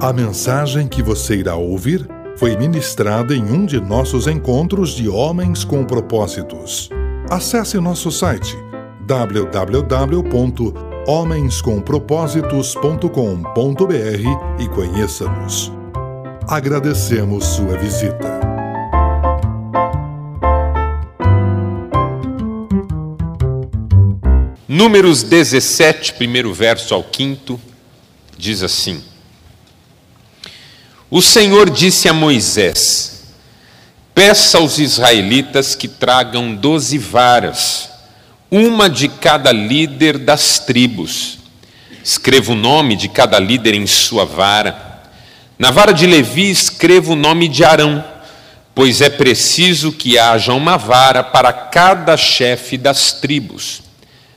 A mensagem que você irá ouvir foi ministrada em um de nossos encontros de Homens com Propósitos. Acesse nosso site www.homenscompropósitos.com.br e conheça-nos. Agradecemos sua visita. Números 17, primeiro verso ao quinto, diz assim: O Senhor disse a Moisés: Peça aos israelitas que tragam doze varas, uma de cada líder das tribos. Escreva o nome de cada líder em sua vara. Na vara de Levi, escreva o nome de Arão, pois é preciso que haja uma vara para cada chefe das tribos.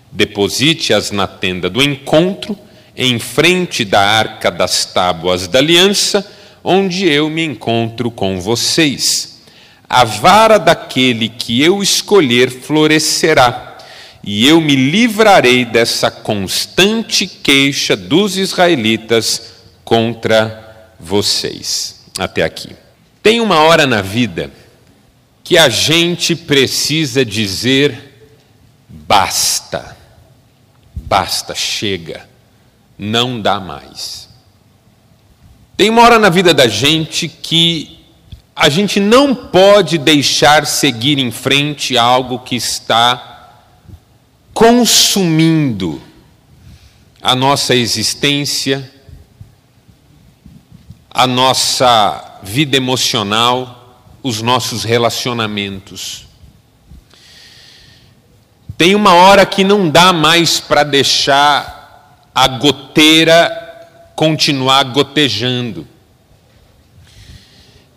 Deposite-as na tenda do encontro, em frente da arca das tábuas da aliança, onde eu me encontro com vocês. A vara daquele que eu escolher florescerá, e eu me livrarei dessa constante queixa dos israelitas contra vocês. Até aqui. Tem uma hora na vida que a gente precisa dizer basta basta, chega, não dá mais. Tem uma hora na vida da gente que a gente não pode deixar seguir em frente algo que está consumindo a nossa existência, a nossa vida emocional, os nossos relacionamentos. Tem uma hora que não dá mais para deixar a goteira continuar gotejando.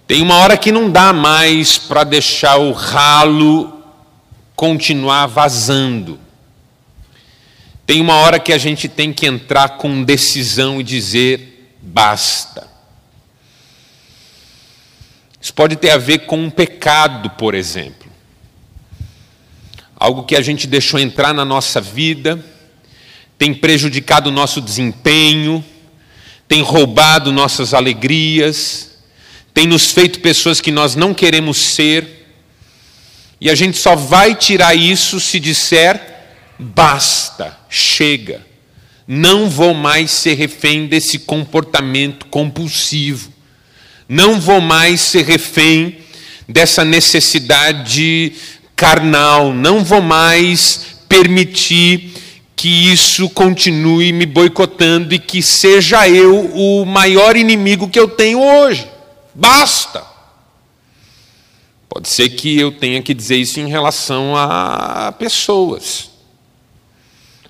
Tem uma hora que não dá mais para deixar o ralo continuar vazando. Tem uma hora que a gente tem que entrar com decisão e dizer basta. Isso pode ter a ver com um pecado, por exemplo algo que a gente deixou entrar na nossa vida, tem prejudicado o nosso desempenho, tem roubado nossas alegrias, tem nos feito pessoas que nós não queremos ser, e a gente só vai tirar isso se disser: basta, chega, não vou mais ser refém desse comportamento compulsivo, não vou mais ser refém dessa necessidade carnal, não vou mais permitir que isso continue me boicotando e que seja eu o maior inimigo que eu tenho hoje. Basta! Pode ser que eu tenha que dizer isso em relação a pessoas.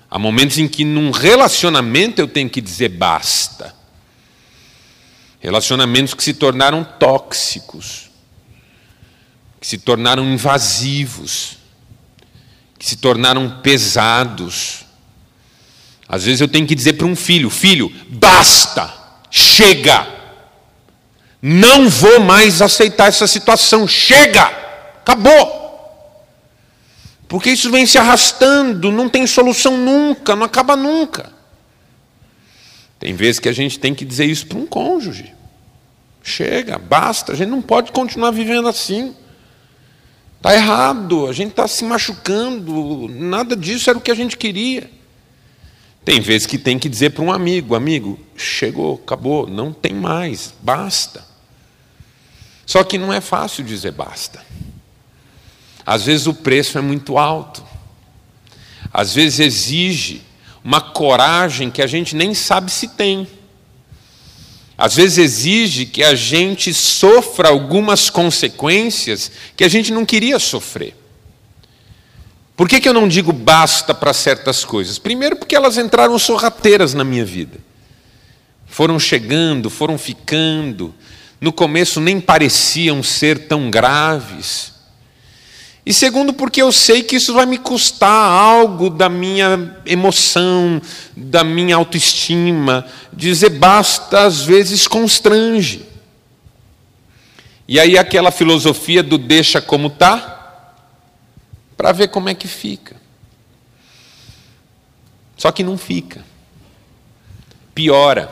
Há momentos em que num relacionamento eu tenho que dizer basta. Relacionamentos que se tornaram tóxicos que se tornaram invasivos, que se tornaram pesados. Às vezes eu tenho que dizer para um filho: filho, basta, chega, não vou mais aceitar essa situação, chega, acabou. Porque isso vem se arrastando, não tem solução nunca, não acaba nunca. Tem vezes que a gente tem que dizer isso para um cônjuge. Chega, basta, a gente não pode continuar vivendo assim. Está errado, a gente está se machucando, nada disso era o que a gente queria. Tem vezes que tem que dizer para um amigo: amigo, chegou, acabou, não tem mais, basta. Só que não é fácil dizer basta. Às vezes o preço é muito alto, às vezes exige uma coragem que a gente nem sabe se tem. Às vezes exige que a gente sofra algumas consequências que a gente não queria sofrer. Por que, que eu não digo basta para certas coisas? Primeiro, porque elas entraram sorrateiras na minha vida. Foram chegando, foram ficando. No começo nem pareciam ser tão graves. E segundo, porque eu sei que isso vai me custar algo da minha emoção, da minha autoestima. Dizer basta, às vezes, constrange. E aí, aquela filosofia do deixa como está, para ver como é que fica. Só que não fica. Piora.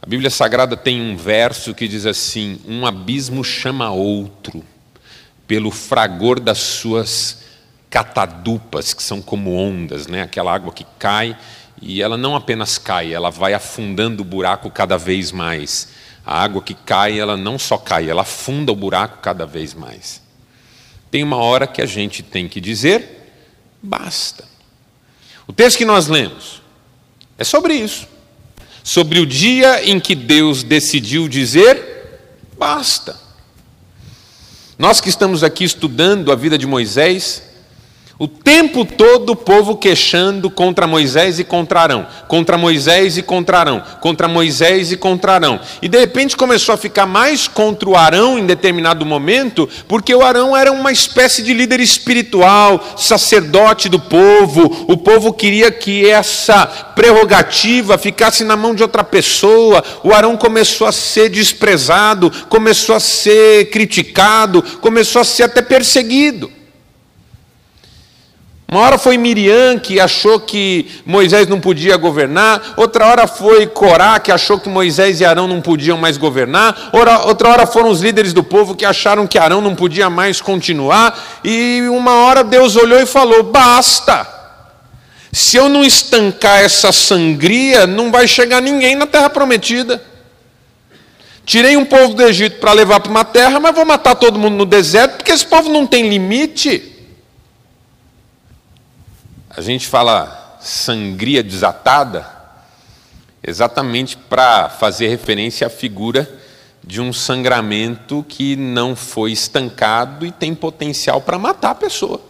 A Bíblia Sagrada tem um verso que diz assim: Um abismo chama outro, pelo fragor das suas catadupas, que são como ondas, né? aquela água que cai e ela não apenas cai, ela vai afundando o buraco cada vez mais. A água que cai, ela não só cai, ela afunda o buraco cada vez mais. Tem uma hora que a gente tem que dizer: basta. O texto que nós lemos é sobre isso sobre o dia em que Deus decidiu dizer basta. Nós que estamos aqui estudando a vida de Moisés, o tempo todo o povo queixando contra Moisés e contra Arão, contra Moisés e contra Arão, contra Moisés e contra Arão. E de repente começou a ficar mais contra o Arão em determinado momento, porque o Arão era uma espécie de líder espiritual, sacerdote do povo. O povo queria que essa prerrogativa ficasse na mão de outra pessoa. O Arão começou a ser desprezado, começou a ser criticado, começou a ser até perseguido. Uma hora foi Miriam que achou que Moisés não podia governar, outra hora foi Corá que achou que Moisés e Arão não podiam mais governar, outra hora foram os líderes do povo que acharam que Arão não podia mais continuar, e uma hora Deus olhou e falou: basta. Se eu não estancar essa sangria, não vai chegar ninguém na terra prometida. Tirei um povo do Egito para levar para uma terra, mas vou matar todo mundo no deserto, porque esse povo não tem limite. A gente fala sangria desatada exatamente para fazer referência à figura de um sangramento que não foi estancado e tem potencial para matar a pessoa.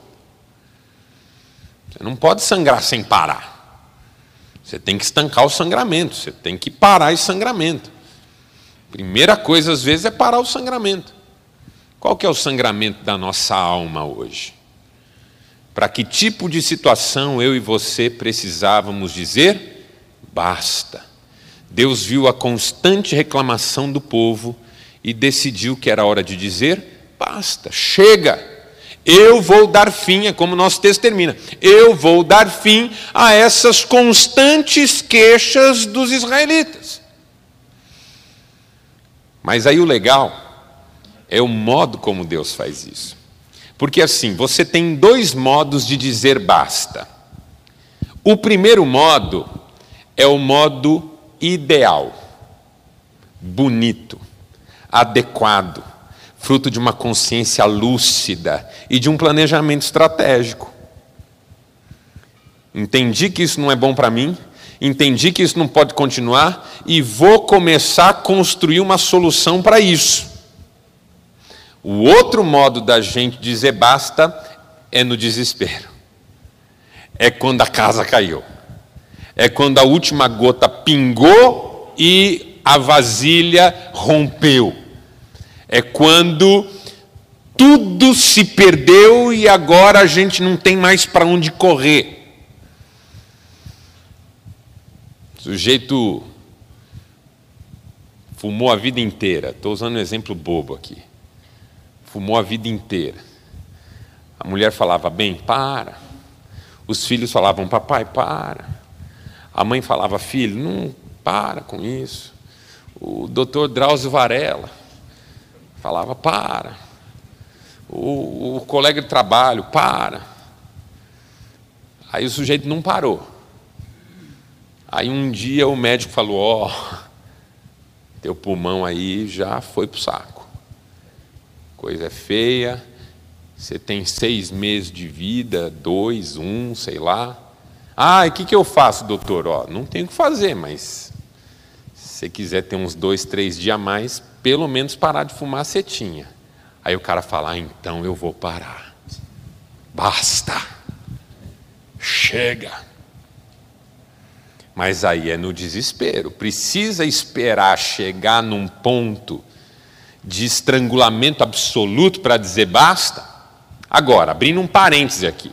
Você não pode sangrar sem parar. Você tem que estancar o sangramento, você tem que parar esse sangramento. Primeira coisa, às vezes, é parar o sangramento. Qual que é o sangramento da nossa alma hoje? Para que tipo de situação eu e você precisávamos dizer? Basta. Deus viu a constante reclamação do povo e decidiu que era hora de dizer: basta, chega. Eu vou dar fim, é como nosso texto termina. Eu vou dar fim a essas constantes queixas dos israelitas. Mas aí o legal é o modo como Deus faz isso. Porque assim, você tem dois modos de dizer basta. O primeiro modo é o modo ideal, bonito, adequado, fruto de uma consciência lúcida e de um planejamento estratégico. Entendi que isso não é bom para mim, entendi que isso não pode continuar e vou começar a construir uma solução para isso. O outro modo da gente dizer basta é no desespero. É quando a casa caiu. É quando a última gota pingou e a vasilha rompeu. É quando tudo se perdeu e agora a gente não tem mais para onde correr. O sujeito fumou a vida inteira. Estou usando um exemplo bobo aqui fumou a vida inteira. A mulher falava, bem, para. Os filhos falavam, papai, para. A mãe falava, filho, não para com isso. O doutor Drauzio Varela falava, para. O, o colega de trabalho, para. Aí o sujeito não parou. Aí um dia o médico falou: Ó, oh, teu pulmão aí já foi para o saco coisa é feia, você tem seis meses de vida, dois, um, sei lá. Ah, e o que, que eu faço, doutor? Ó, não tenho o que fazer, mas se quiser ter uns dois, três dias a mais, pelo menos parar de fumar setinha. Aí o cara fala, ah, então eu vou parar. Basta. Chega. Mas aí é no desespero. Precisa esperar chegar num ponto de estrangulamento absoluto para dizer basta. Agora, abrindo um parêntese aqui.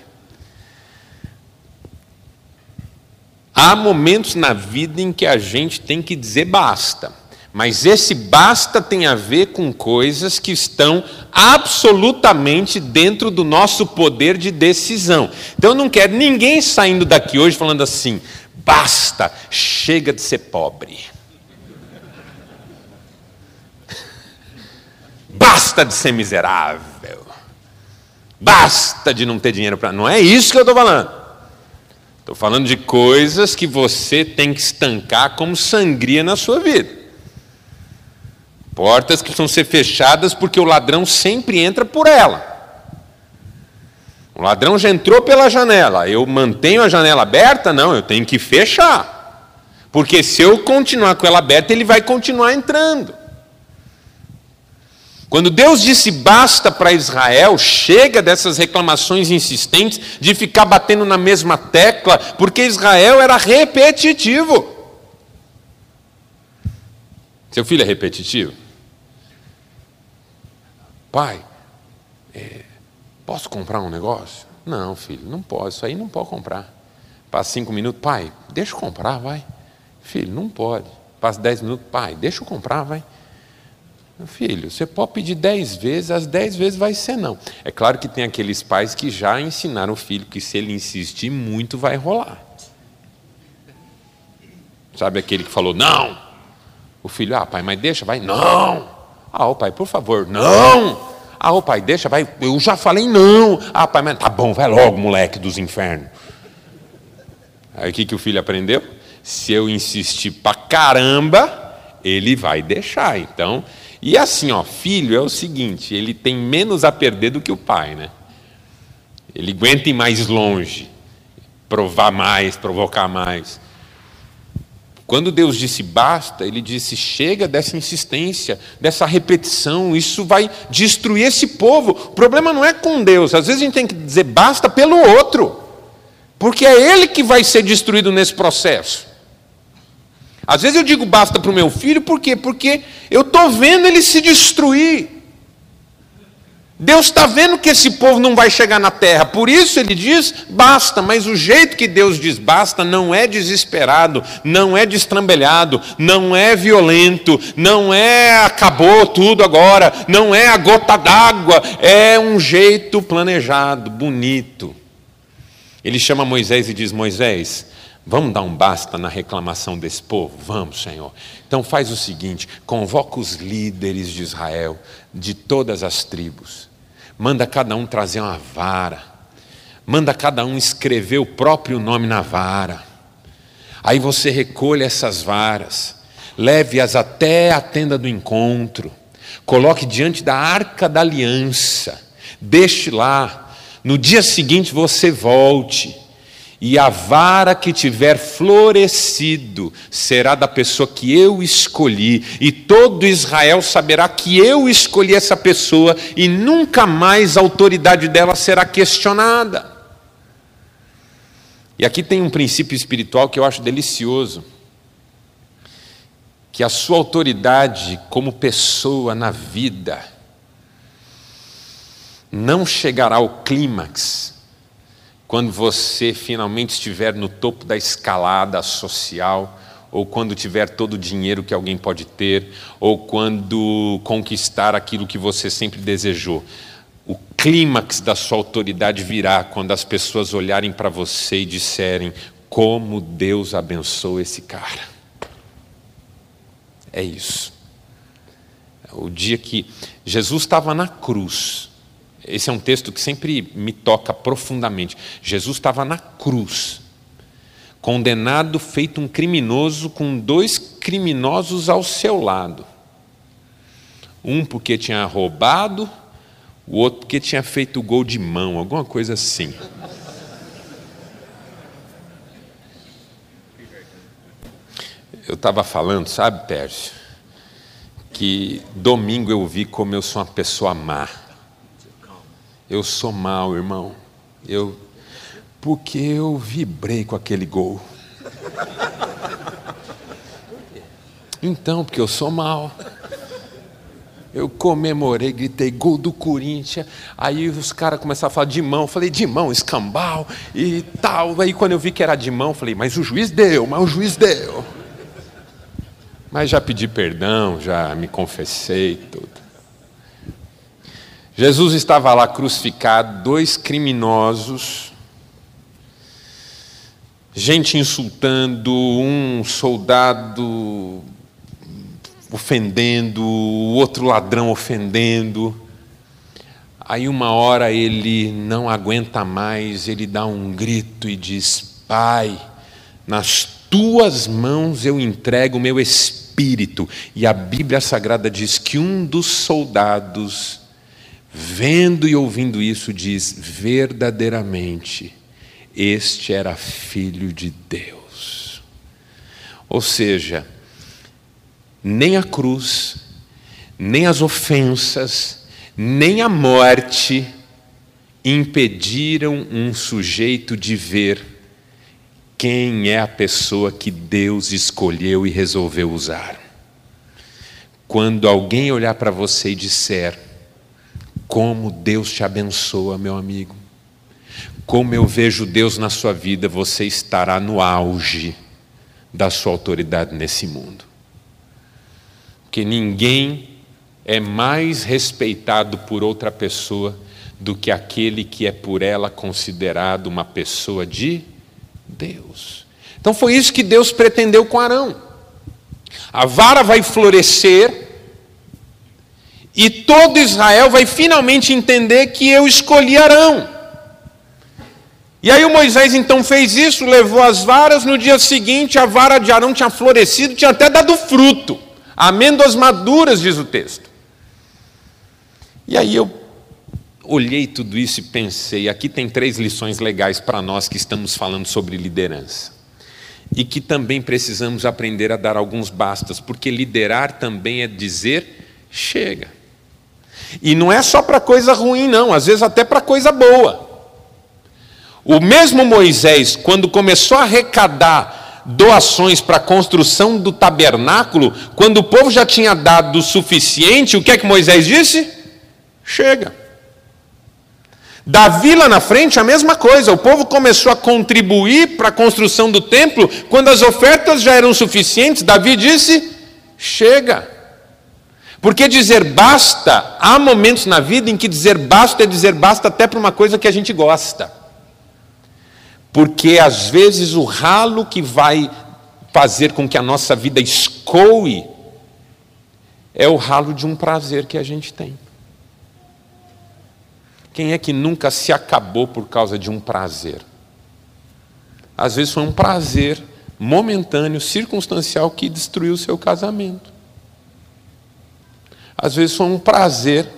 Há momentos na vida em que a gente tem que dizer basta, mas esse basta tem a ver com coisas que estão absolutamente dentro do nosso poder de decisão. Então eu não quero ninguém saindo daqui hoje falando assim: basta, chega de ser pobre. Basta de ser miserável. Basta de não ter dinheiro para. Não é isso que eu estou falando. Estou falando de coisas que você tem que estancar como sangria na sua vida. Portas que precisam ser fechadas porque o ladrão sempre entra por ela. O ladrão já entrou pela janela. Eu mantenho a janela aberta? Não, eu tenho que fechar. Porque se eu continuar com ela aberta, ele vai continuar entrando. Quando Deus disse basta para Israel, chega dessas reclamações insistentes de ficar batendo na mesma tecla, porque Israel era repetitivo. Seu filho é repetitivo? Pai, é, Posso comprar um negócio? Não, filho, não pode. Isso aí não pode comprar. Passa cinco minutos, pai, deixa eu comprar, vai. Filho, não pode. Passa dez minutos, pai, deixa eu comprar, vai. Filho, você pode pedir dez vezes, as dez vezes vai ser não. É claro que tem aqueles pais que já ensinaram o filho que se ele insistir muito vai rolar. Sabe aquele que falou não? O filho, ah, pai, mas deixa, vai. Não! Ah, o pai, por favor, não! Ah, o pai, deixa, vai. Eu já falei não. Ah, pai, mas tá bom, vai logo, moleque dos infernos. Aí o que, que o filho aprendeu? Se eu insistir pra caramba, ele vai deixar. Então, e assim, ó, filho é o seguinte, ele tem menos a perder do que o pai, né? Ele aguenta ir mais longe, provar mais, provocar mais. Quando Deus disse basta, ele disse chega dessa insistência, dessa repetição, isso vai destruir esse povo. O problema não é com Deus, às vezes a gente tem que dizer basta pelo outro, porque é ele que vai ser destruído nesse processo. Às vezes eu digo basta para o meu filho, por quê? Porque eu estou vendo ele se destruir. Deus está vendo que esse povo não vai chegar na terra, por isso ele diz basta, mas o jeito que Deus diz basta não é desesperado, não é destrambelhado, não é violento, não é acabou tudo agora, não é a gota d'água, é um jeito planejado, bonito. Ele chama Moisés e diz: Moisés, Vamos dar um basta na reclamação desse povo? Vamos, Senhor. Então faz o seguinte: convoca os líderes de Israel, de todas as tribos, manda cada um trazer uma vara, manda cada um escrever o próprio nome na vara. Aí você recolhe essas varas, leve-as até a tenda do encontro, coloque diante da arca da aliança, deixe lá. No dia seguinte você volte e a vara que tiver florescido será da pessoa que eu escolhi, e todo Israel saberá que eu escolhi essa pessoa, e nunca mais a autoridade dela será questionada. E aqui tem um princípio espiritual que eu acho delicioso. Que a sua autoridade como pessoa na vida não chegará ao clímax quando você finalmente estiver no topo da escalada social, ou quando tiver todo o dinheiro que alguém pode ter, ou quando conquistar aquilo que você sempre desejou. O clímax da sua autoridade virá quando as pessoas olharem para você e disserem: Como Deus abençoou esse cara. É isso. O dia que Jesus estava na cruz, esse é um texto que sempre me toca profundamente. Jesus estava na cruz, condenado, feito um criminoso, com dois criminosos ao seu lado. Um porque tinha roubado, o outro porque tinha feito gol de mão, alguma coisa assim. Eu estava falando, sabe, Pércio, que domingo eu vi como eu sou uma pessoa má. Eu sou mal, irmão. Eu porque eu vibrei com aquele gol. Então, porque eu sou mal. Eu comemorei, gritei gol do Corinthians. Aí os caras começaram a falar de mão. Eu falei, de mão, escambau e tal. Aí quando eu vi que era de mão, falei, mas o juiz deu, mas o juiz deu. Mas já pedi perdão, já me confessei tudo. Jesus estava lá crucificado, dois criminosos, gente insultando, um soldado ofendendo, o outro ladrão ofendendo. Aí uma hora ele não aguenta mais, ele dá um grito e diz: Pai, nas tuas mãos eu entrego o meu espírito. E a Bíblia Sagrada diz que um dos soldados, vendo e ouvindo isso, diz: verdadeiramente, este era filho de Deus. Ou seja, nem a cruz, nem as ofensas, nem a morte impediram um sujeito de ver quem é a pessoa que Deus escolheu e resolveu usar. Quando alguém olhar para você e disser: Como Deus te abençoa, meu amigo, como eu vejo Deus na sua vida, você estará no auge da sua autoridade nesse mundo. Porque ninguém é mais respeitado por outra pessoa do que aquele que é por ela considerado uma pessoa de Deus. Então foi isso que Deus pretendeu com Arão. A vara vai florescer e todo Israel vai finalmente entender que eu escolhi Arão. E aí o Moisés então fez isso, levou as varas, no dia seguinte a vara de Arão tinha florescido, tinha até dado fruto, amêndoas maduras, diz o texto. E aí eu olhei tudo isso e pensei: aqui tem três lições legais para nós que estamos falando sobre liderança. E que também precisamos aprender a dar alguns bastas, porque liderar também é dizer chega. E não é só para coisa ruim, não, às vezes até para coisa boa. O mesmo Moisés, quando começou a arrecadar doações para a construção do tabernáculo, quando o povo já tinha dado o suficiente, o que é que Moisés disse? Chega. Davi lá na frente, a mesma coisa. O povo começou a contribuir para a construção do templo. Quando as ofertas já eram suficientes, Davi disse: chega. Porque dizer basta, há momentos na vida em que dizer basta é dizer basta até para uma coisa que a gente gosta. Porque às vezes o ralo que vai fazer com que a nossa vida escoe é o ralo de um prazer que a gente tem. Quem é que nunca se acabou por causa de um prazer? Às vezes foi um prazer momentâneo, circunstancial, que destruiu o seu casamento. Às vezes foi um prazer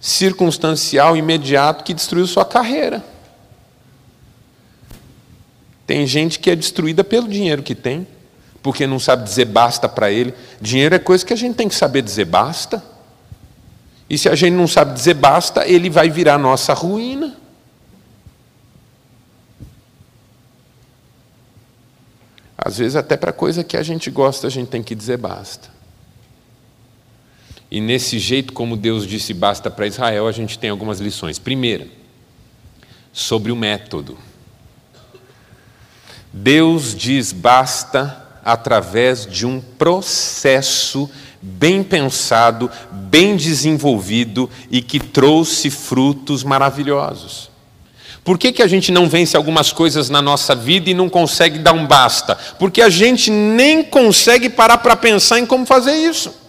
circunstancial, imediato, que destruiu sua carreira. Tem gente que é destruída pelo dinheiro que tem, porque não sabe dizer basta para ele. Dinheiro é coisa que a gente tem que saber dizer basta. E se a gente não sabe dizer basta, ele vai virar nossa ruína. Às vezes, até para coisa que a gente gosta, a gente tem que dizer basta. E nesse jeito, como Deus disse basta para Israel, a gente tem algumas lições. Primeira, sobre o método. Deus diz basta através de um processo bem pensado, bem desenvolvido e que trouxe frutos maravilhosos. Por que, que a gente não vence algumas coisas na nossa vida e não consegue dar um basta? Porque a gente nem consegue parar para pensar em como fazer isso.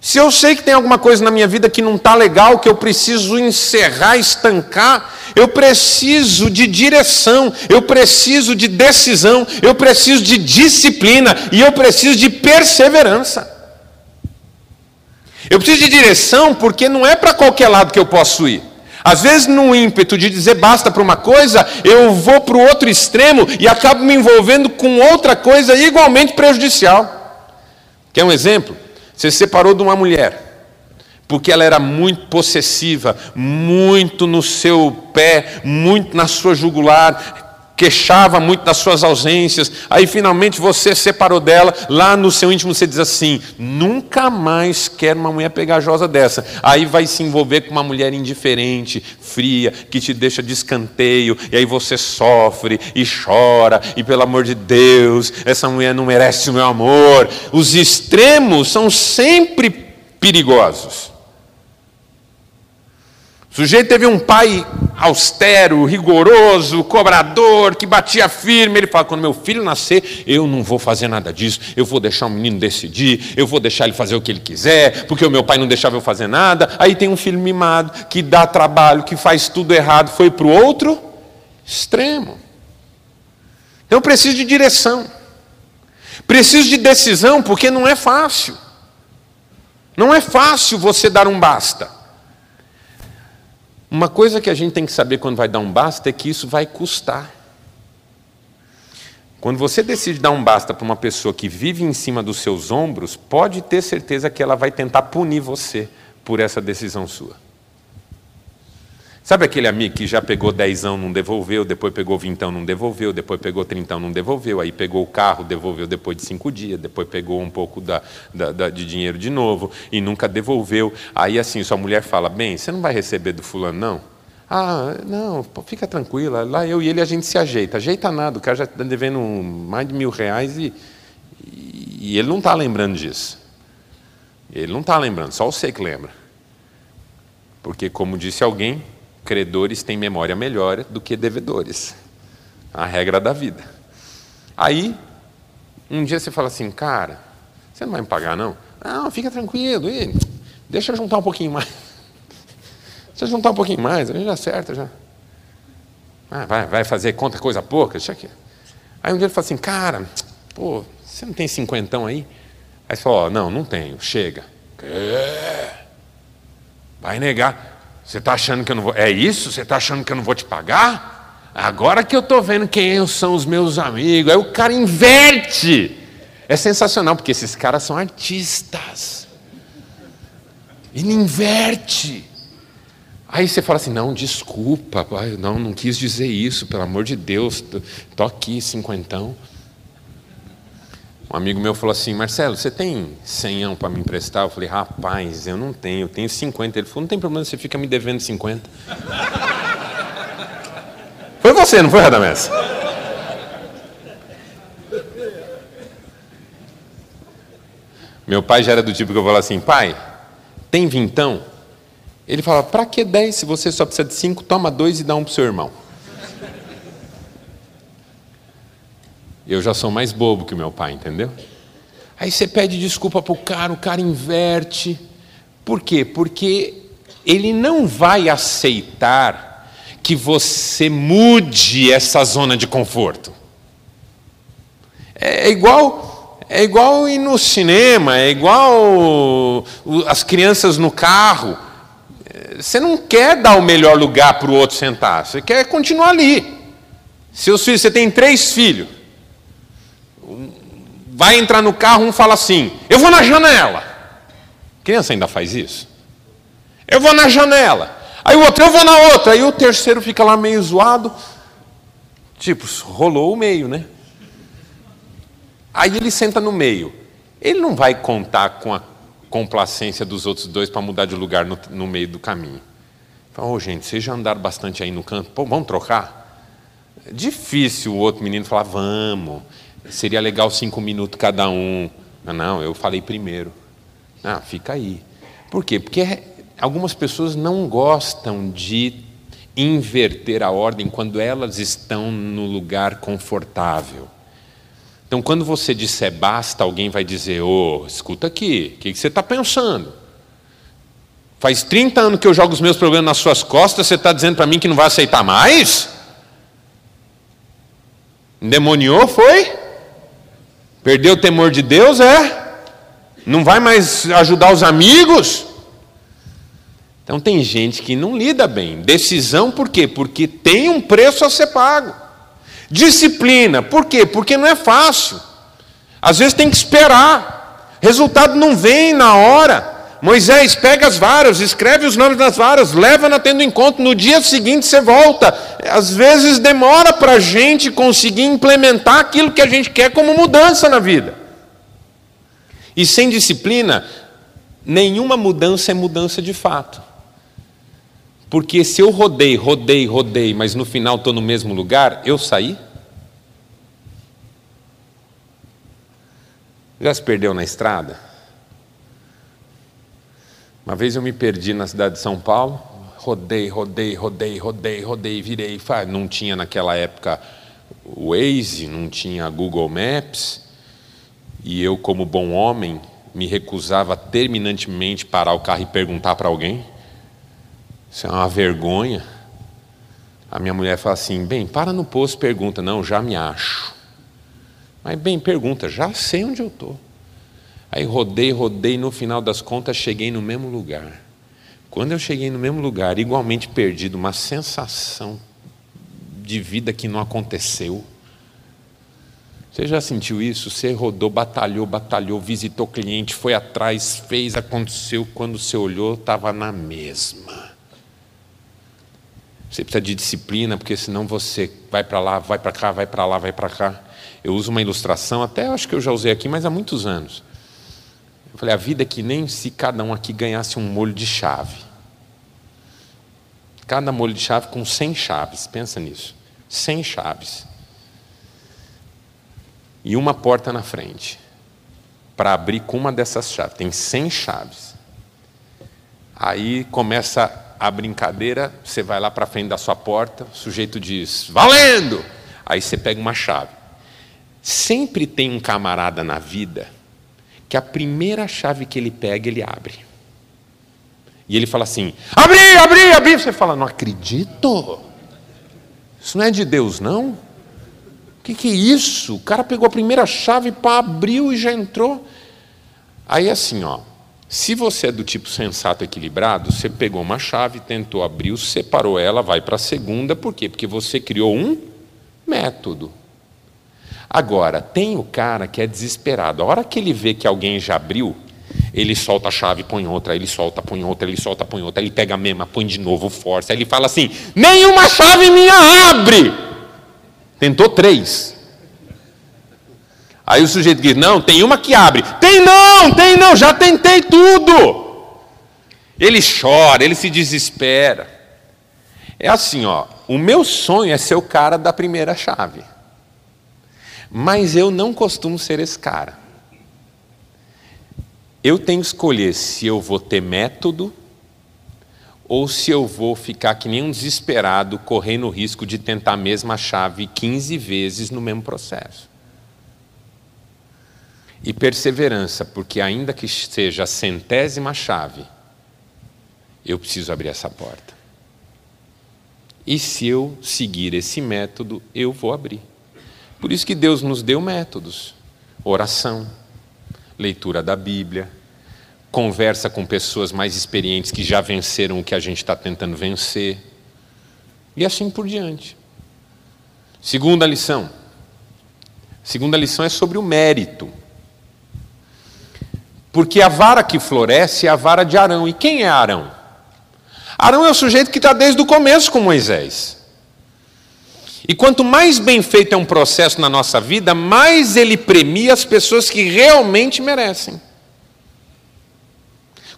Se eu sei que tem alguma coisa na minha vida que não está legal, que eu preciso encerrar, estancar, eu preciso de direção, eu preciso de decisão, eu preciso de disciplina e eu preciso de perseverança. Eu preciso de direção porque não é para qualquer lado que eu posso ir. Às vezes, no ímpeto de dizer basta para uma coisa, eu vou para o outro extremo e acabo me envolvendo com outra coisa igualmente prejudicial. Quer um exemplo? Você se separou de uma mulher porque ela era muito possessiva, muito no seu pé, muito na sua jugular, queixava muito das suas ausências. Aí finalmente você separou dela, lá no seu íntimo você diz assim: nunca mais quero uma mulher pegajosa dessa. Aí vai se envolver com uma mulher indiferente, fria, que te deixa de escanteio, e aí você sofre e chora, e pelo amor de Deus, essa mulher não merece o meu amor. Os extremos são sempre perigosos. O sujeito teve um pai austero, rigoroso, cobrador, que batia firme. Ele fala: quando meu filho nascer, eu não vou fazer nada disso. Eu vou deixar o menino decidir, eu vou deixar ele fazer o que ele quiser, porque o meu pai não deixava eu fazer nada. Aí tem um filho mimado, que dá trabalho, que faz tudo errado, foi para o outro extremo. Então preciso de direção, preciso de decisão, porque não é fácil. Não é fácil você dar um basta. Uma coisa que a gente tem que saber quando vai dar um basta é que isso vai custar. Quando você decide dar um basta para uma pessoa que vive em cima dos seus ombros, pode ter certeza que ela vai tentar punir você por essa decisão sua. Sabe aquele amigo que já pegou dezão, não devolveu, depois pegou vintão, não devolveu, depois pegou trintão, não devolveu, aí pegou o carro, devolveu depois de cinco dias, depois pegou um pouco da, da, da, de dinheiro de novo e nunca devolveu. Aí assim, sua mulher fala, bem, você não vai receber do fulano, não? Ah, não, fica tranquila, lá eu e ele a gente se ajeita. Ajeita nada, o cara já está devendo mais de mil reais e, e ele não está lembrando disso. Ele não está lembrando, só você que lembra. Porque, como disse alguém, credores têm memória melhor do que devedores. A regra da vida. Aí, um dia você fala assim, cara, você não vai me pagar, não? Não, fica tranquilo, e deixa eu juntar um pouquinho mais. Deixa eu juntar um pouquinho mais, a gente acerta já. Ah, vai, vai fazer conta coisa pouca, deixa aqui. Aí um dia ele fala assim, cara, pô, você não tem cinquentão aí? Aí você fala, oh, não, não tenho, chega. Vai negar. Você está achando que eu não vou. É isso? Você está achando que eu não vou te pagar? Agora que eu estou vendo quem são os meus amigos. Aí o cara inverte. É sensacional, porque esses caras são artistas. Ele inverte. Aí você fala assim: não, desculpa, não, não quis dizer isso, pelo amor de Deus, estou aqui, cinquentão. Um amigo meu falou assim: Marcelo, você tem senhão para me emprestar? Eu falei: rapaz, eu não tenho, eu tenho 50. Ele falou: não tem problema, você fica me devendo 50. foi você, não foi, Radamés? Meu pai já era do tipo que eu falava assim: pai, tem vintão? Ele fala: para que 10 se você só precisa de 5? Toma dois e dá um para o seu irmão. Eu já sou mais bobo que o meu pai, entendeu? Aí você pede desculpa para o cara, o cara inverte. Por quê? Porque ele não vai aceitar que você mude essa zona de conforto. É igual, é igual ir no cinema, é igual as crianças no carro. Você não quer dar o melhor lugar para o outro sentar, você quer continuar ali. Seus filhos, você tem três filhos vai entrar no carro, um fala assim: Eu vou na janela. criança ainda faz isso? Eu vou na janela. Aí o outro, eu vou na outra. Aí o terceiro fica lá meio zoado. Tipo, rolou o meio, né? Aí ele senta no meio. Ele não vai contar com a complacência dos outros dois para mudar de lugar no, no, meio do caminho. Fala, oh, gente, vocês já andaram bastante aí no canto, Pô, vamos trocar? É difícil o outro menino falar, vamos seria legal cinco minutos cada um. Não, não, eu falei primeiro. Ah, fica aí. Por quê? Porque algumas pessoas não gostam de inverter a ordem quando elas estão no lugar confortável. Então, quando você disser basta, alguém vai dizer: Ô, oh, escuta aqui, o que você está pensando? Faz 30 anos que eu jogo os meus problemas nas suas costas, você está dizendo para mim que não vai aceitar mais? Endemoniou, foi? Perdeu o temor de Deus, é? Não vai mais ajudar os amigos? Então tem gente que não lida bem. Decisão por quê? Porque tem um preço a ser pago. Disciplina, por quê? Porque não é fácil. Às vezes tem que esperar. Resultado não vem na hora. Moisés pega as varas, escreve os nomes das varas, leva na tendo encontro, no dia seguinte você volta. Às vezes demora para a gente conseguir implementar aquilo que a gente quer como mudança na vida. E sem disciplina, nenhuma mudança é mudança de fato. Porque se eu rodei, rodei, rodei, mas no final estou no mesmo lugar, eu saí? Já se perdeu na estrada? Uma vez eu me perdi na cidade de São Paulo, rodei, rodei, rodei, rodei, rodei, virei. Não tinha naquela época o Waze, não tinha Google Maps. E eu, como bom homem, me recusava terminantemente parar o carro e perguntar para alguém. Isso é uma vergonha. A minha mulher fala assim: bem, para no posto, pergunta. Não, já me acho. Mas, bem, pergunta, já sei onde eu estou. Aí rodei, rodei, no final das contas cheguei no mesmo lugar. Quando eu cheguei no mesmo lugar, igualmente perdido, uma sensação de vida que não aconteceu. Você já sentiu isso? Você rodou, batalhou, batalhou, visitou cliente, foi atrás, fez, aconteceu. Quando você olhou, estava na mesma. Você precisa de disciplina, porque senão você vai para lá, vai para cá, vai para lá, vai para cá. Eu uso uma ilustração, até acho que eu já usei aqui, mas há muitos anos. Eu falei, a vida é que nem se cada um aqui ganhasse um molho de chave. Cada molho de chave com 100 chaves, pensa nisso. 100 chaves. E uma porta na frente. Para abrir com uma dessas chaves. Tem 100 chaves. Aí começa a brincadeira, você vai lá para frente da sua porta, o sujeito diz, valendo! Aí você pega uma chave. Sempre tem um camarada na vida que a primeira chave que ele pega, ele abre. E ele fala assim: abri, abri, abri. Você fala: não acredito. Isso não é de Deus, não? O que, que é isso? O cara pegou a primeira chave, pá, abriu e já entrou. Aí assim, ó. Se você é do tipo sensato equilibrado, você pegou uma chave, tentou abrir, separou ela, vai para a segunda, por quê? Porque você criou um método. Agora, tem o cara que é desesperado. A hora que ele vê que alguém já abriu, ele solta a chave, põe outra, ele solta, põe outra, ele solta, põe outra, ele pega a mesma, põe de novo, força. Aí ele fala assim: nenhuma chave minha abre. Tentou três. Aí o sujeito diz: não, tem uma que abre. Tem não, tem não, já tentei tudo. Ele chora, ele se desespera. É assim, ó. O meu sonho é ser o cara da primeira chave. Mas eu não costumo ser esse cara. Eu tenho que escolher se eu vou ter método ou se eu vou ficar que nem um desesperado, correndo o risco de tentar a mesma chave 15 vezes no mesmo processo. E perseverança, porque ainda que seja a centésima chave, eu preciso abrir essa porta. E se eu seguir esse método, eu vou abrir. Por isso que Deus nos deu métodos: oração, leitura da Bíblia, conversa com pessoas mais experientes que já venceram o que a gente está tentando vencer, e assim por diante. Segunda lição. Segunda lição é sobre o mérito. Porque a vara que floresce é a vara de Arão. E quem é Arão? Arão é o sujeito que está desde o começo com Moisés. E quanto mais bem feito é um processo na nossa vida, mais ele premia as pessoas que realmente merecem.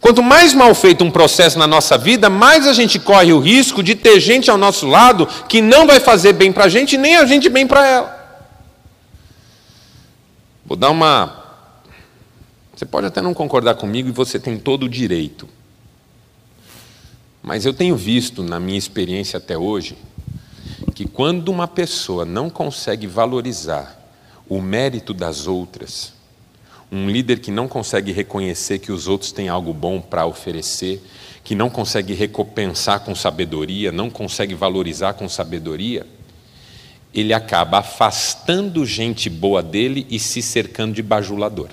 Quanto mais mal feito um processo na nossa vida, mais a gente corre o risco de ter gente ao nosso lado que não vai fazer bem para a gente, nem a gente bem para ela. Vou dar uma. Você pode até não concordar comigo e você tem todo o direito. Mas eu tenho visto, na minha experiência até hoje, que quando uma pessoa não consegue valorizar o mérito das outras, um líder que não consegue reconhecer que os outros têm algo bom para oferecer, que não consegue recompensar com sabedoria, não consegue valorizar com sabedoria, ele acaba afastando gente boa dele e se cercando de bajulador.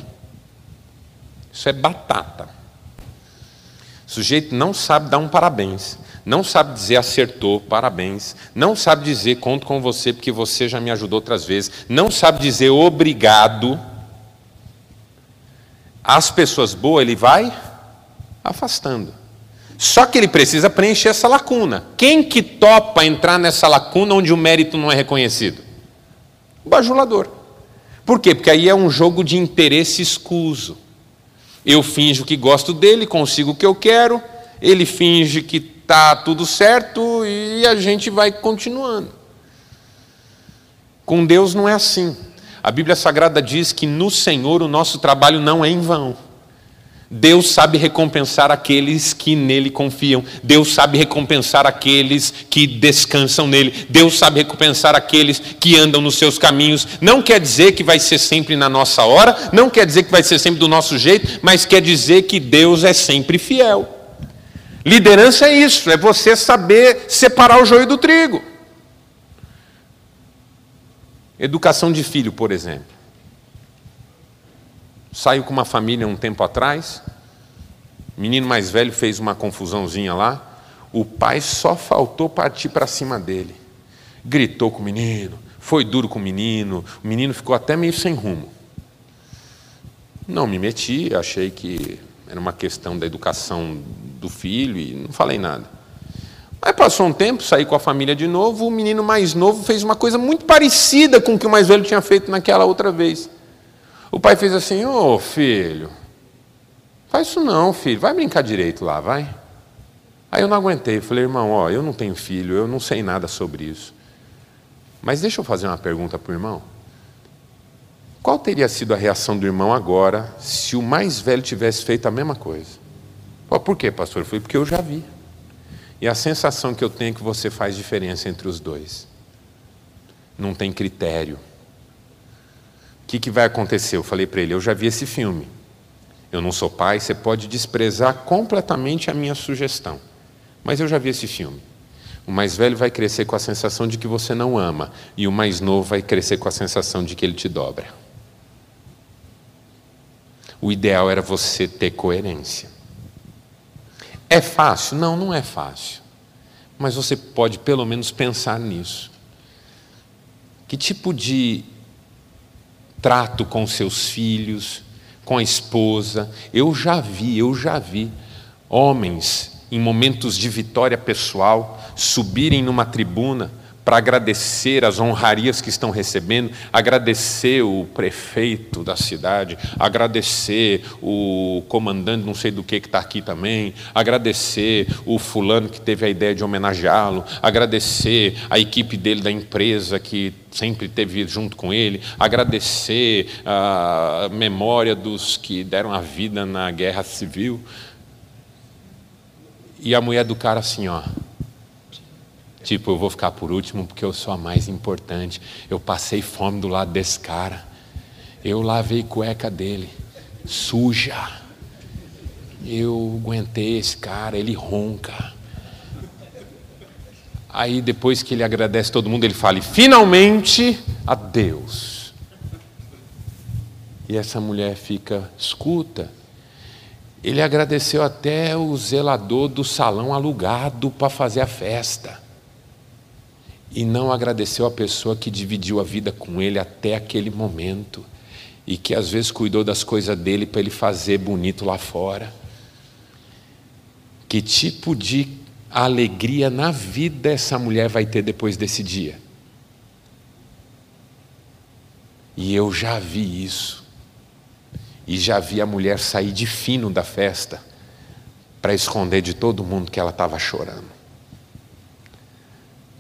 Isso é batata. O sujeito não sabe dar um parabéns, não sabe dizer acertou, parabéns, não sabe dizer conto com você porque você já me ajudou outras vezes, não sabe dizer obrigado. As pessoas boas ele vai afastando. Só que ele precisa preencher essa lacuna. Quem que topa entrar nessa lacuna onde o mérito não é reconhecido? O bajulador. Por quê? Porque aí é um jogo de interesse escuso. Eu finjo que gosto dele, consigo o que eu quero, ele finge que está tudo certo e a gente vai continuando. Com Deus não é assim. A Bíblia Sagrada diz que no Senhor o nosso trabalho não é em vão. Deus sabe recompensar aqueles que nele confiam. Deus sabe recompensar aqueles que descansam nele. Deus sabe recompensar aqueles que andam nos seus caminhos. Não quer dizer que vai ser sempre na nossa hora, não quer dizer que vai ser sempre do nosso jeito, mas quer dizer que Deus é sempre fiel. Liderança é isso, é você saber separar o joio do trigo. Educação de filho, por exemplo. Saiu com uma família um tempo atrás, menino mais velho fez uma confusãozinha lá, o pai só faltou partir para cima dele. Gritou com o menino, foi duro com o menino, o menino ficou até meio sem rumo. Não me meti, achei que era uma questão da educação do filho e não falei nada. Aí passou um tempo, saí com a família de novo, o menino mais novo fez uma coisa muito parecida com o que o mais velho tinha feito naquela outra vez. O pai fez assim: Ô oh, filho, faz isso não, filho, vai brincar direito lá, vai. Aí eu não aguentei, falei, irmão, ó, eu não tenho filho, eu não sei nada sobre isso. Mas deixa eu fazer uma pergunta para o irmão. Qual teria sido a reação do irmão agora se o mais velho tivesse feito a mesma coisa? Oh, por quê, pastor? Foi porque eu já vi. E a sensação que eu tenho é que você faz diferença entre os dois. Não tem critério que, que vai acontecer? Eu falei para ele: eu já vi esse filme. Eu não sou pai, você pode desprezar completamente a minha sugestão. Mas eu já vi esse filme. O mais velho vai crescer com a sensação de que você não ama, e o mais novo vai crescer com a sensação de que ele te dobra. O ideal era você ter coerência. É fácil? Não, não é fácil. Mas você pode pelo menos pensar nisso. Que tipo de trato com seus filhos, com a esposa. Eu já vi, eu já vi homens em momentos de vitória pessoal subirem numa tribuna para agradecer as honrarias que estão recebendo, agradecer o prefeito da cidade, agradecer o comandante não sei do que que está aqui também, agradecer o fulano que teve a ideia de homenageá-lo, agradecer a equipe dele da empresa que sempre teve junto com ele, agradecer a memória dos que deram a vida na guerra civil. E a mulher do cara assim, ó, Tipo, eu vou ficar por último porque eu sou a mais importante. Eu passei fome do lado desse cara. Eu lavei cueca dele, suja. Eu aguentei esse cara, ele ronca. Aí depois que ele agradece todo mundo, ele fala: finalmente, adeus. E essa mulher fica, escuta. Ele agradeceu até o zelador do salão alugado para fazer a festa e não agradeceu a pessoa que dividiu a vida com ele até aquele momento e que às vezes cuidou das coisas dele para ele fazer bonito lá fora. Que tipo de alegria na vida essa mulher vai ter depois desse dia? E eu já vi isso. E já vi a mulher sair de fino da festa para esconder de todo mundo que ela estava chorando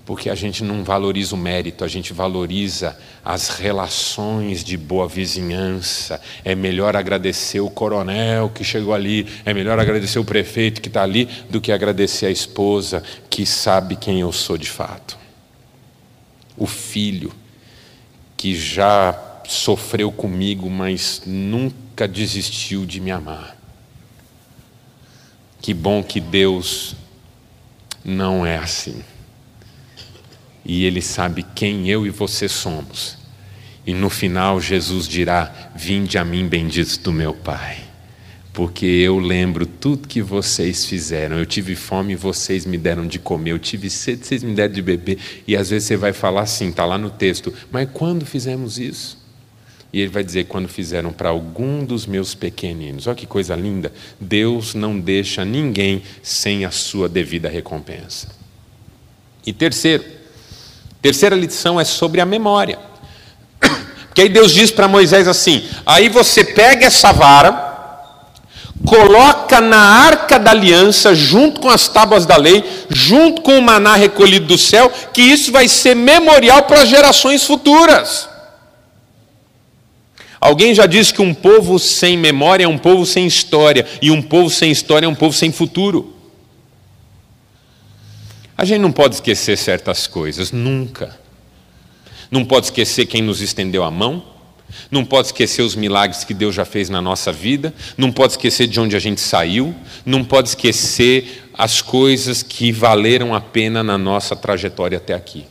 porque a gente não valoriza o mérito, a gente valoriza as relações de boa vizinhança. É melhor agradecer o coronel que chegou ali, é melhor agradecer o prefeito que está ali, do que agradecer a esposa que sabe quem eu sou de fato. O filho que já sofreu comigo, mas nunca desistiu de me amar. Que bom que Deus não é assim e Ele sabe quem eu e você somos. E no final, Jesus dirá: Vinde a mim, benditos do meu Pai, porque eu lembro tudo que vocês fizeram. Eu tive fome e vocês me deram de comer, eu tive sede, vocês me deram de beber. E às vezes você vai falar assim, está lá no texto, mas quando fizemos isso? E ele vai dizer: quando fizeram para algum dos meus pequeninos. Olha que coisa linda! Deus não deixa ninguém sem a sua devida recompensa. E terceiro, Terceira lição é sobre a memória. Porque aí Deus diz para Moisés assim: aí você pega essa vara, coloca na arca da aliança, junto com as tábuas da lei, junto com o maná recolhido do céu, que isso vai ser memorial para gerações futuras. Alguém já disse que um povo sem memória é um povo sem história, e um povo sem história é um povo sem futuro. A gente não pode esquecer certas coisas, nunca. Não pode esquecer quem nos estendeu a mão, não pode esquecer os milagres que Deus já fez na nossa vida, não pode esquecer de onde a gente saiu, não pode esquecer as coisas que valeram a pena na nossa trajetória até aqui.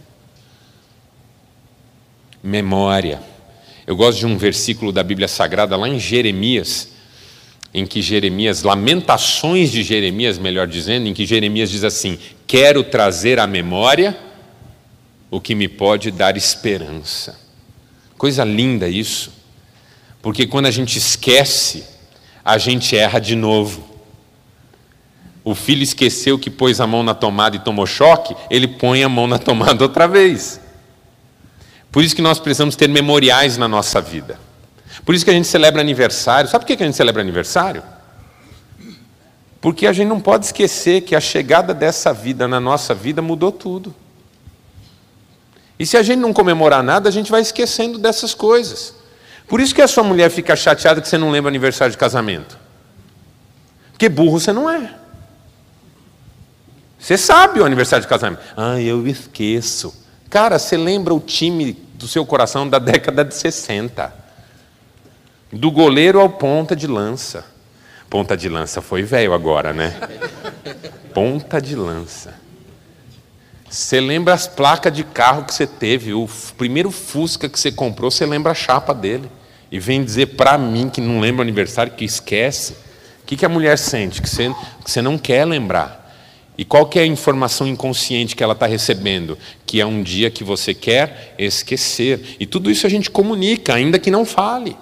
Memória. Eu gosto de um versículo da Bíblia Sagrada lá em Jeremias, em que Jeremias, Lamentações de Jeremias, melhor dizendo, em que Jeremias diz assim: Quero trazer à memória o que me pode dar esperança. Coisa linda isso, porque quando a gente esquece, a gente erra de novo. O filho esqueceu que pôs a mão na tomada e tomou choque, ele põe a mão na tomada outra vez. Por isso que nós precisamos ter memoriais na nossa vida. Por isso que a gente celebra aniversário. Sabe por que a gente celebra aniversário? Porque a gente não pode esquecer que a chegada dessa vida na nossa vida mudou tudo. E se a gente não comemorar nada, a gente vai esquecendo dessas coisas. Por isso que a sua mulher fica chateada que você não lembra aniversário de casamento. Porque burro você não é. Você sabe o aniversário de casamento. Ah, eu esqueço. Cara, você lembra o time do seu coração da década de 60. Do goleiro ao ponta de lança. Ponta de lança foi velho agora, né? Ponta de lança. Você lembra as placas de carro que você teve, o primeiro Fusca que você comprou, você lembra a chapa dele. E vem dizer para mim que não lembra o aniversário, que esquece. O que, que a mulher sente? Que você, que você não quer lembrar. E qual que é a informação inconsciente que ela está recebendo? Que é um dia que você quer esquecer. E tudo isso a gente comunica, ainda que não fale.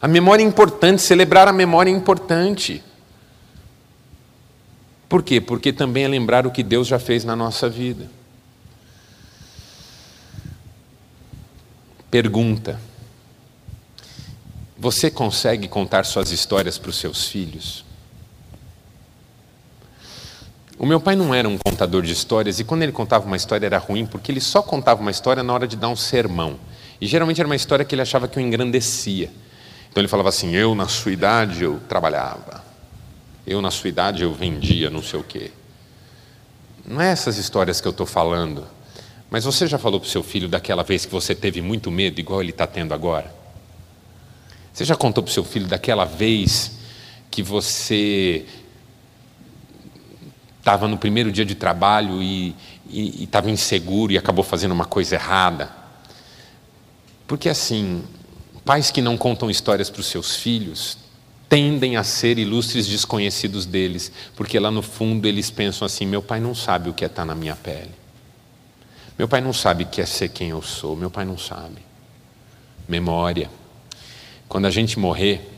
A memória é importante, celebrar a memória é importante. Por quê? Porque também é lembrar o que Deus já fez na nossa vida. Pergunta: Você consegue contar suas histórias para os seus filhos? O meu pai não era um contador de histórias e quando ele contava uma história era ruim porque ele só contava uma história na hora de dar um sermão. E geralmente era uma história que ele achava que eu engrandecia. Então ele falava assim: Eu, na sua idade, eu trabalhava. Eu, na sua idade, eu vendia não sei o quê. Não é essas histórias que eu estou falando. Mas você já falou para o seu filho daquela vez que você teve muito medo, igual ele está tendo agora? Você já contou para o seu filho daquela vez que você estava no primeiro dia de trabalho e estava inseguro e acabou fazendo uma coisa errada? Porque assim, pais que não contam histórias para os seus filhos tendem a ser ilustres desconhecidos deles, porque lá no fundo eles pensam assim: meu pai não sabe o que é estar na minha pele. Meu pai não sabe o que é ser quem eu sou. Meu pai não sabe. Memória. Quando a gente morrer,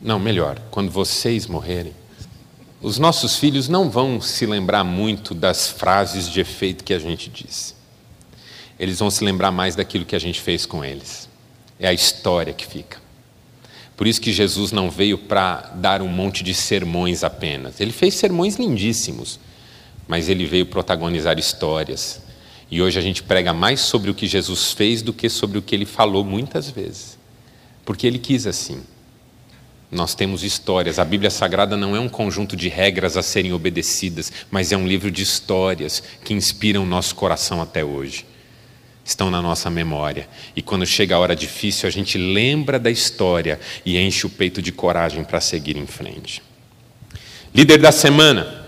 não, melhor, quando vocês morrerem, os nossos filhos não vão se lembrar muito das frases de efeito que a gente diz. Eles vão se lembrar mais daquilo que a gente fez com eles. É a história que fica. Por isso que Jesus não veio para dar um monte de sermões apenas. Ele fez sermões lindíssimos, mas ele veio protagonizar histórias. E hoje a gente prega mais sobre o que Jesus fez do que sobre o que ele falou muitas vezes. Porque ele quis assim. Nós temos histórias. A Bíblia Sagrada não é um conjunto de regras a serem obedecidas, mas é um livro de histórias que inspiram nosso coração até hoje estão na nossa memória. E quando chega a hora difícil, a gente lembra da história e enche o peito de coragem para seguir em frente. Líder da semana.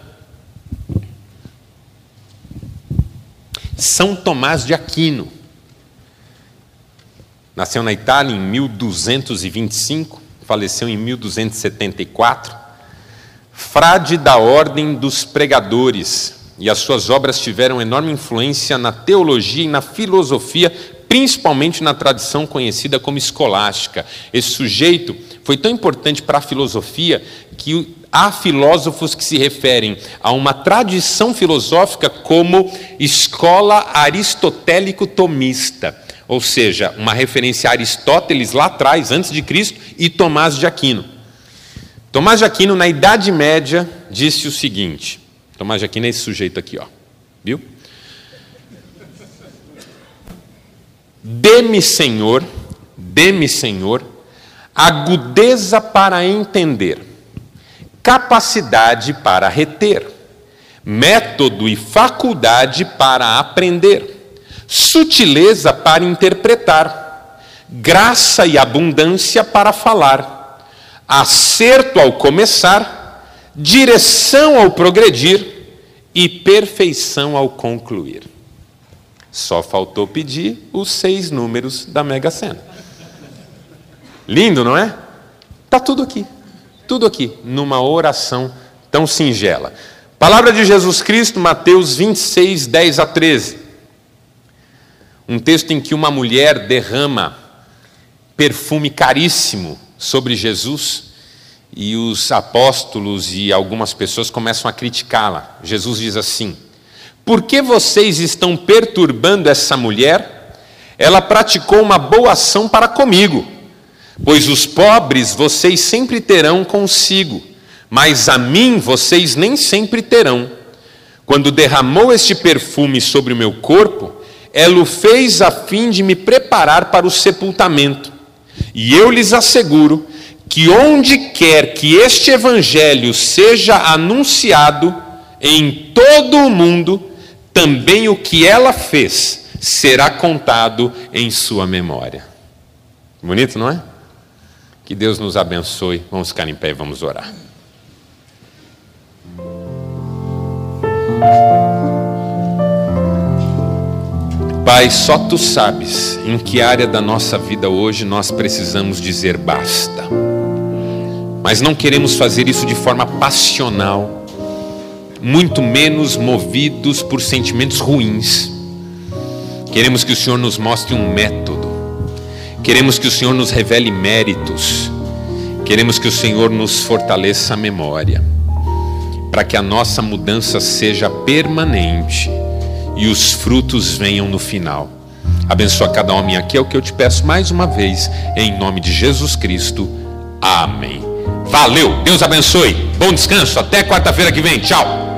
São Tomás de Aquino. Nasceu na Itália em 1225, faleceu em 1274. Frade da Ordem dos Pregadores, e as suas obras tiveram enorme influência na teologia e na filosofia, principalmente na tradição conhecida como escolástica. Esse sujeito foi tão importante para a filosofia que há filósofos que se referem a uma tradição filosófica como escola aristotélico-tomista, ou seja, uma referência a Aristóteles lá atrás, antes de Cristo, e Tomás de Aquino. Tomás de Aquino, na Idade Média, disse o seguinte: Tomás de Aquino é esse sujeito aqui, ó. Viu? Dê-me, Senhor, Dê-me, Senhor, agudeza para entender, capacidade para reter, método e faculdade para aprender, sutileza para interpretar, graça e abundância para falar, acerto ao começar, direção ao progredir e perfeição ao concluir. Só faltou pedir os seis números da Mega Sena. Lindo, não é? Está tudo aqui. Tudo aqui, numa oração tão singela. Palavra de Jesus Cristo, Mateus 26, 10 a 13. Um texto em que uma mulher derrama perfume caríssimo sobre Jesus e os apóstolos e algumas pessoas começam a criticá-la. Jesus diz assim: Por que vocês estão perturbando essa mulher? Ela praticou uma boa ação para comigo, pois os pobres vocês sempre terão consigo, mas a mim vocês nem sempre terão. Quando derramou este perfume sobre o meu corpo, ela o fez a fim de me preparar para o sepultamento. E eu lhes asseguro que onde quer que este evangelho seja anunciado em todo o mundo, também o que ela fez será contado em sua memória. Bonito, não é? Que Deus nos abençoe. Vamos ficar em pé e vamos orar. Pai, só tu sabes em que área da nossa vida hoje nós precisamos dizer basta. Mas não queremos fazer isso de forma passional, muito menos movidos por sentimentos ruins. Queremos que o Senhor nos mostre um método, queremos que o Senhor nos revele méritos, queremos que o Senhor nos fortaleça a memória, para que a nossa mudança seja permanente e os frutos venham no final. Abençoa cada homem aqui, é o que eu te peço mais uma vez, em nome de Jesus Cristo. Amém. Valeu, Deus abençoe. Bom descanso, até quarta-feira que vem. Tchau.